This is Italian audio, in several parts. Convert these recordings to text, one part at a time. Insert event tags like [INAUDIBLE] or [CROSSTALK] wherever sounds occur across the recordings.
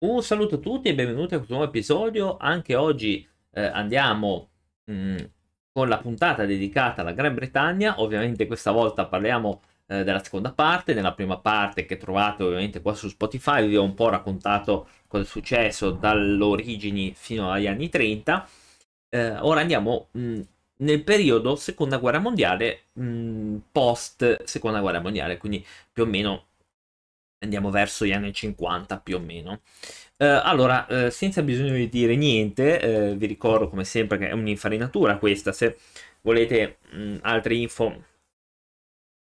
Un saluto a tutti e benvenuti a questo nuovo episodio. Anche oggi eh, andiamo mh, mm, con la puntata dedicata alla Gran Bretagna. Ovviamente questa volta parliamo eh, della seconda parte. Nella prima parte che trovate ovviamente qua su Spotify vi ho un po' raccontato cosa è successo dall'origini fino agli anni 30. Eh, ora andiamo mh, mm, nel periodo seconda guerra mondiale, mh, mm, post seconda guerra mondiale, quindi più o meno andiamo verso gli anni 50 più o meno. Uh, allora, uh, senza bisogno di dire niente, uh, vi ricordo come sempre che è un'infarinatura questa, se volete mh, altre info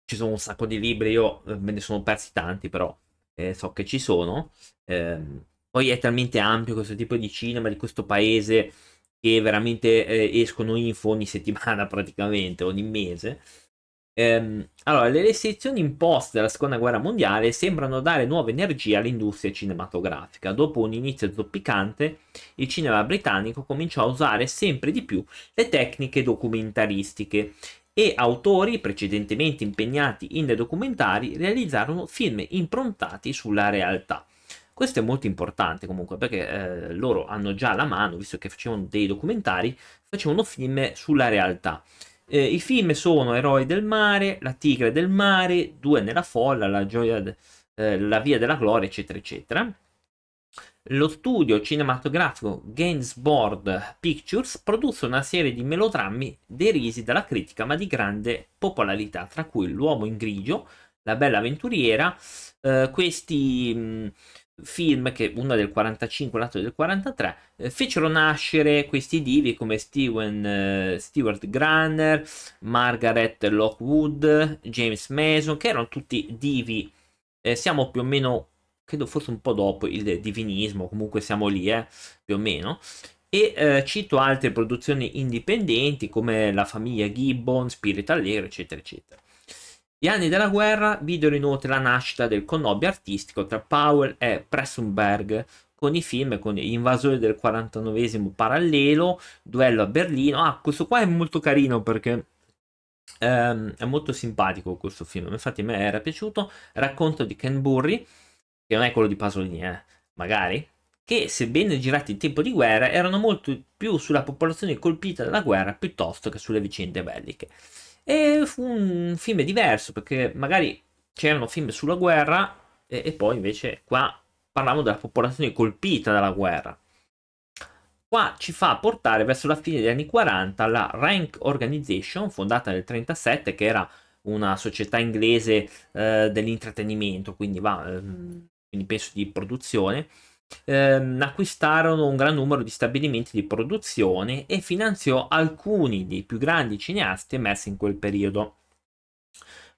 ci sono un sacco di libri, io me ne sono persi tanti però eh, so che ci sono. Ehm, poi è talmente ampio questo tipo di cinema di questo paese che veramente eh, escono info ogni settimana [LAUGHS] praticamente, ogni mese. Ehm, allora, le restrizioni imposte dalla seconda guerra mondiale sembrano dare nuova energia all'industria cinematografica. Dopo un inizio zoppicante, il cinema britannico cominciò a usare sempre di più le tecniche documentaristiche e autori precedentemente impegnati in documentari realizzarono film improntati sulla realtà. Questo è molto importante comunque perché eh, loro hanno già la mano, visto che facevano dei documentari, facevano film sulla realtà. Eh, I film sono Eroi del mare, La tigre del mare, Due nella folla, La gioia, de- eh, La via della gloria, eccetera, eccetera. Lo studio cinematografico Gainsbourg Pictures produsse una serie di melodrammi derisi dalla critica ma di grande popolarità, tra cui L'uomo in grigio, La bella avventuriera, eh, questi mh, film che uno del 45 l'altro del 43 eh, fecero nascere questi divi come Steven eh, Stewart Granner, Margaret Lockwood, James Mason che erano tutti divi eh, siamo più o meno credo forse un po' dopo il divinismo comunque siamo lì eh, più o meno. E eh, cito altre produzioni indipendenti come La famiglia Gibbon, Spirit Allegro eccetera eccetera gli anni della guerra videro inoltre la nascita del connobio artistico tra Powell e Pressenberg con i film con gli invasori del 49 parallelo, Duello a Berlino. Ah, questo qua è molto carino perché ehm, è molto simpatico questo film, infatti a me era piaciuto. Racconto di Ken Burry, che non è quello di Pasolini, eh, magari, che sebbene girati in tempo di guerra erano molto più sulla popolazione colpita dalla guerra piuttosto che sulle vicende belliche. E fu un film diverso perché magari c'erano film sulla guerra e, e poi invece qua parlavamo della popolazione colpita dalla guerra. Qua ci fa portare verso la fine degli anni 40 la Rank Organization, fondata nel 1937, che era una società inglese eh, dell'intrattenimento, quindi, va, ehm, quindi penso di produzione, ehm, acquistarono un gran numero di stabilimenti di produzione e finanziò alcuni dei più grandi cineasti emersi in quel periodo.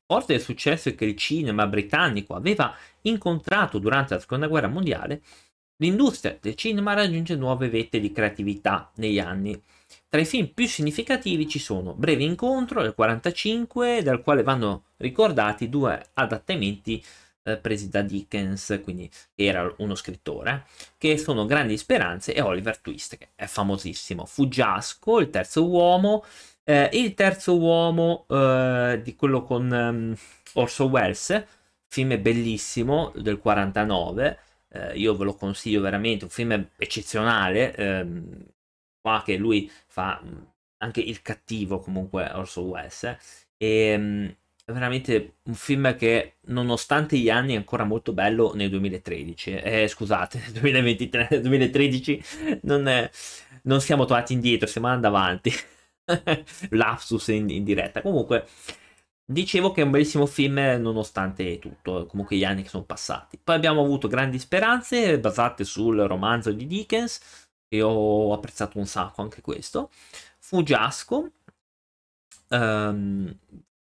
Forte del successo che il cinema britannico aveva incontrato durante la seconda guerra mondiale, l'industria del cinema raggiunge nuove vette di creatività negli anni. Tra i film più significativi ci sono Breve incontro del 1945, dal quale vanno ricordati due adattamenti eh, presi da Dickens, quindi era uno scrittore, che sono Grandi Speranze e Oliver Twist, che è famosissimo. Fuggiasco, il terzo uomo, eh, il terzo uomo eh, di quello con um, Orso Welles, film bellissimo del 49, eh, io ve lo consiglio veramente, un film eccezionale, ehm, qua che lui fa mm, anche il cattivo comunque Orso Welles, e ehm, veramente un film che nonostante gli anni è ancora molto bello nel 2013 eh, scusate [LAUGHS] nel 2023 nel 2013 non, è, non siamo tornati indietro siamo andati avanti. [LAUGHS] Lapsus in, in, diretta. Comunque dicevo che è un bellissimo film nonostante tutto comunque gli anni che sono passati. Poi abbiamo avuto grandi speranze basate sul romanzo di Dickens e ho apprezzato un sacco anche questo. Fuggiasco um,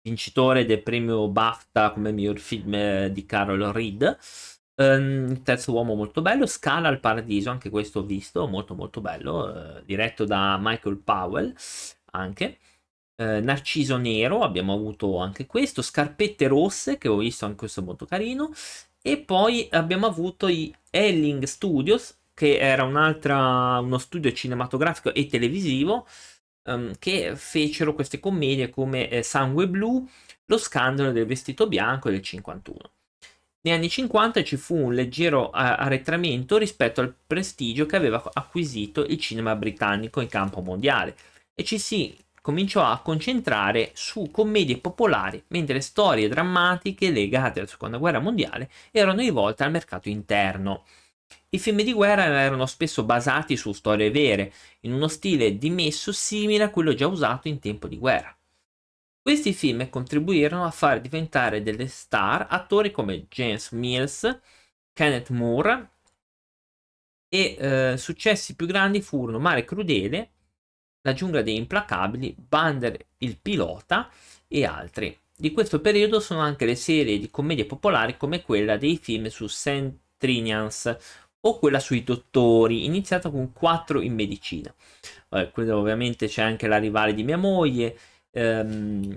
vincitore del premio BAFTA come miglior film eh, di Carol Reed. Um, terzo uomo molto bello, Scala al Paradiso, anche questo ho visto, molto molto bello, uh, diretto da Michael Powell anche. Uh, Narciso Nero, abbiamo avuto anche questo, Scarpette Rosse, che ho visto anche questo molto carino, e poi abbiamo avuto i Elling Studios, che era uno studio cinematografico e televisivo, um, che fecero queste commedie come eh, Sangue Blu, Lo scandalo del vestito bianco del 51. Negli anni 50 ci fu un leggero arretramento rispetto al prestigio che aveva acquisito il cinema britannico in campo mondiale e ci si cominciò a concentrare su commedie popolari, mentre le storie drammatiche legate alla seconda guerra mondiale erano rivolte al mercato interno. I film di guerra erano spesso basati su storie vere, in uno stile dimesso simile a quello già usato in tempo di guerra. Questi film contribuirono a far diventare delle star attori come James Mills, Kenneth Moore e eh, successi più grandi furono Mare Crudele, La giungla dei implacabili, Bander il pilota e altri. Di questo periodo sono anche le serie di commedie popolari come quella dei film su St. Trinians o quella sui dottori, iniziata con 4 in medicina. Eh, ovviamente c'è anche la rivale di mia moglie, ehm,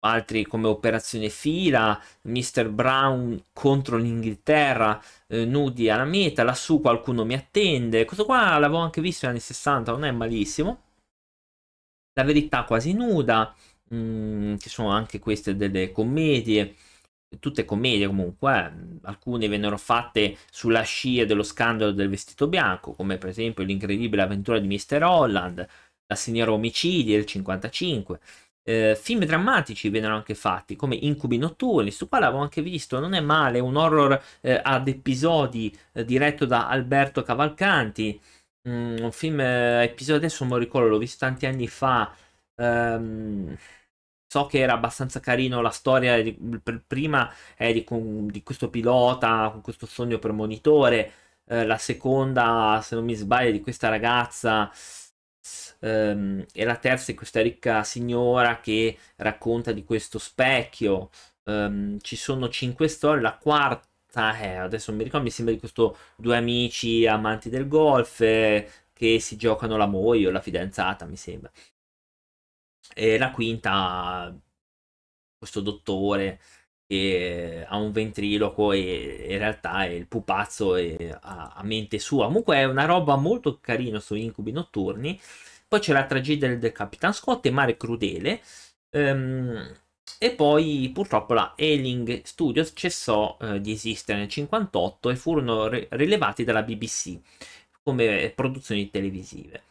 altri come Operazione Fila, Mr. Brown contro l'Inghilterra, eh, nudi alla meta, lassù qualcuno mi attende. Questo qua l'avevo anche visto negli anni 60, non è malissimo. La verità quasi nuda, mm, ci sono anche queste delle commedie, tutte commedie comunque, eh. alcune vennero fatte sulla scia dello scandalo del vestito bianco, come per esempio l'incredibile avventura di Mr. Holland, la signora Omicidi del 55. Eh, film drammatici vennero anche fatti come Incubi notturni, su quale avevo anche visto, non è male, un horror eh, ad episodi eh, diretto da Alberto Cavalcanti, mm, un film eh, episodio adesso non ricordo, l'ho visto tanti anni fa. Um, so che era abbastanza carino la storia di, prima è di, di, questo pilota con questo sogno premonitore eh, la seconda se non mi sbaglio di questa ragazza ehm, e la terza è questa ricca signora che racconta di questo specchio. Um, ci sono cinque storie, la quarta è, adesso mi ricordo, mi sembra di questo due amici amanti del golf eh, che si giocano la moglie o la fidanzata, mi sembra. E la quinta, questo dottore che ha un ventriloquo e in realtà è il pupazzo e ha, mente sua. Comunque è una roba molto carina su incubi notturni poi c'è la tragedia del, del Capitan Scott e Mare Crudele. Um, e poi purtroppo la Ailing Studios cessò eh, di esistere nel 1958 e furono re- rilevati dalla BBC come produzioni televisive.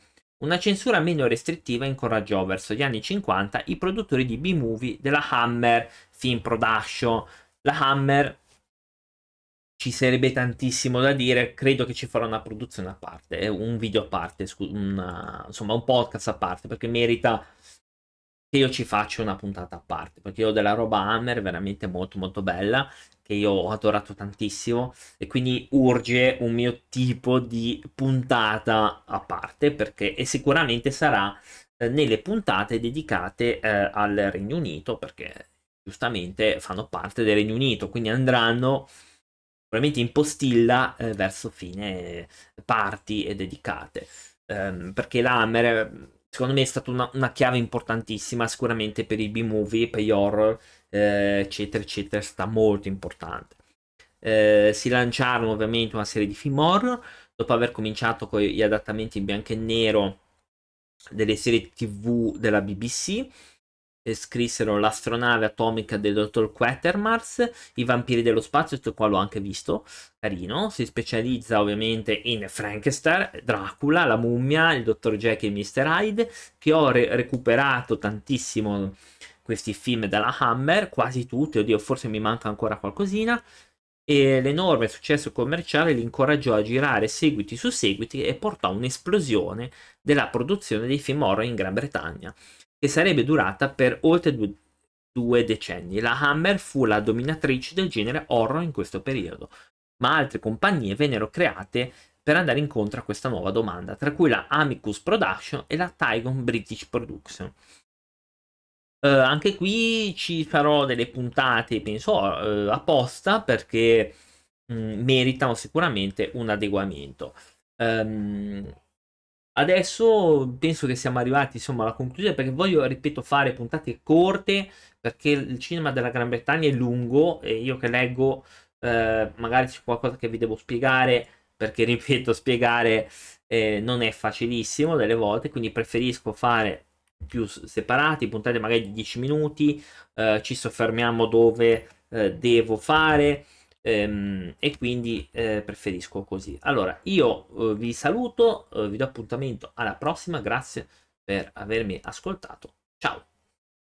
Una censura meno restrittiva incoraggiò verso gli anni 50 i produttori di B-movie della Hammer Film Production. La Hammer ci sarebbe tantissimo da dire, credo che ci farò una produzione a parte, eh, un video a parte, una, insomma un podcast a parte, perché merita che io ci faccia una puntata a parte, perché io ho della roba Hammer veramente molto molto bella, che io ho adorato tantissimo, e quindi urge un mio tipo di puntata a parte, perché e sicuramente sarà eh, nelle puntate dedicate eh, al Regno Unito, perché giustamente fanno parte del Regno Unito, quindi andranno probabilmente in postilla eh, verso fine parti e dedicate. Um, perché l'Hammer, secondo me, è stata una, una, chiave importantissima sicuramente per i B-movie, per gli horror, eh, eccetera, eccetera, è stata molto importante. Eh, si lanciarono ovviamente una serie di film horror, dopo aver cominciato con gli adattamenti in bianco e nero delle serie tv della BBC scrissero l'astronave atomica del dottor Quatermars, i vampiri dello spazio, questo qua l'ho anche visto, carino, si specializza ovviamente in Frankenstein, Dracula, la mummia, il dottor Jack e il Mr. Hyde, che ho re- recuperato tantissimo questi film dalla Hammer, quasi tutti, oddio forse mi manca ancora qualcosina, e l'enorme successo commerciale li incoraggiò a girare seguiti su seguiti e portò a un'esplosione della produzione dei film horror in Gran Bretagna che sarebbe durata per oltre due, due decenni. La Hammer fu la dominatrice del genere horror in questo periodo, ma altre compagnie vennero create per andare incontro a questa nuova domanda, tra cui la Amicus Production e la Tygon British Production. Uh, anche qui ci farò delle puntate, penso, uh, apposta perché mh, mm, meritano sicuramente un adeguamento. Um, Adesso penso che siamo arrivati insomma alla conclusione perché voglio, ripeto, fare puntate corte perché il cinema della Gran Bretagna è lungo e io che leggo eh, magari c'è qualcosa che vi devo spiegare perché, [LAUGHS] ripeto, spiegare eh, non è facilissimo delle volte, quindi preferisco fare più separati, puntate magari di 10 minuti, eh, ci soffermiamo dove eh, devo fare ehm, e quindi eh, preferisco così. Allora, io eh, vi saluto, eh, vi do appuntamento alla prossima, grazie per avermi ascoltato. Ciao!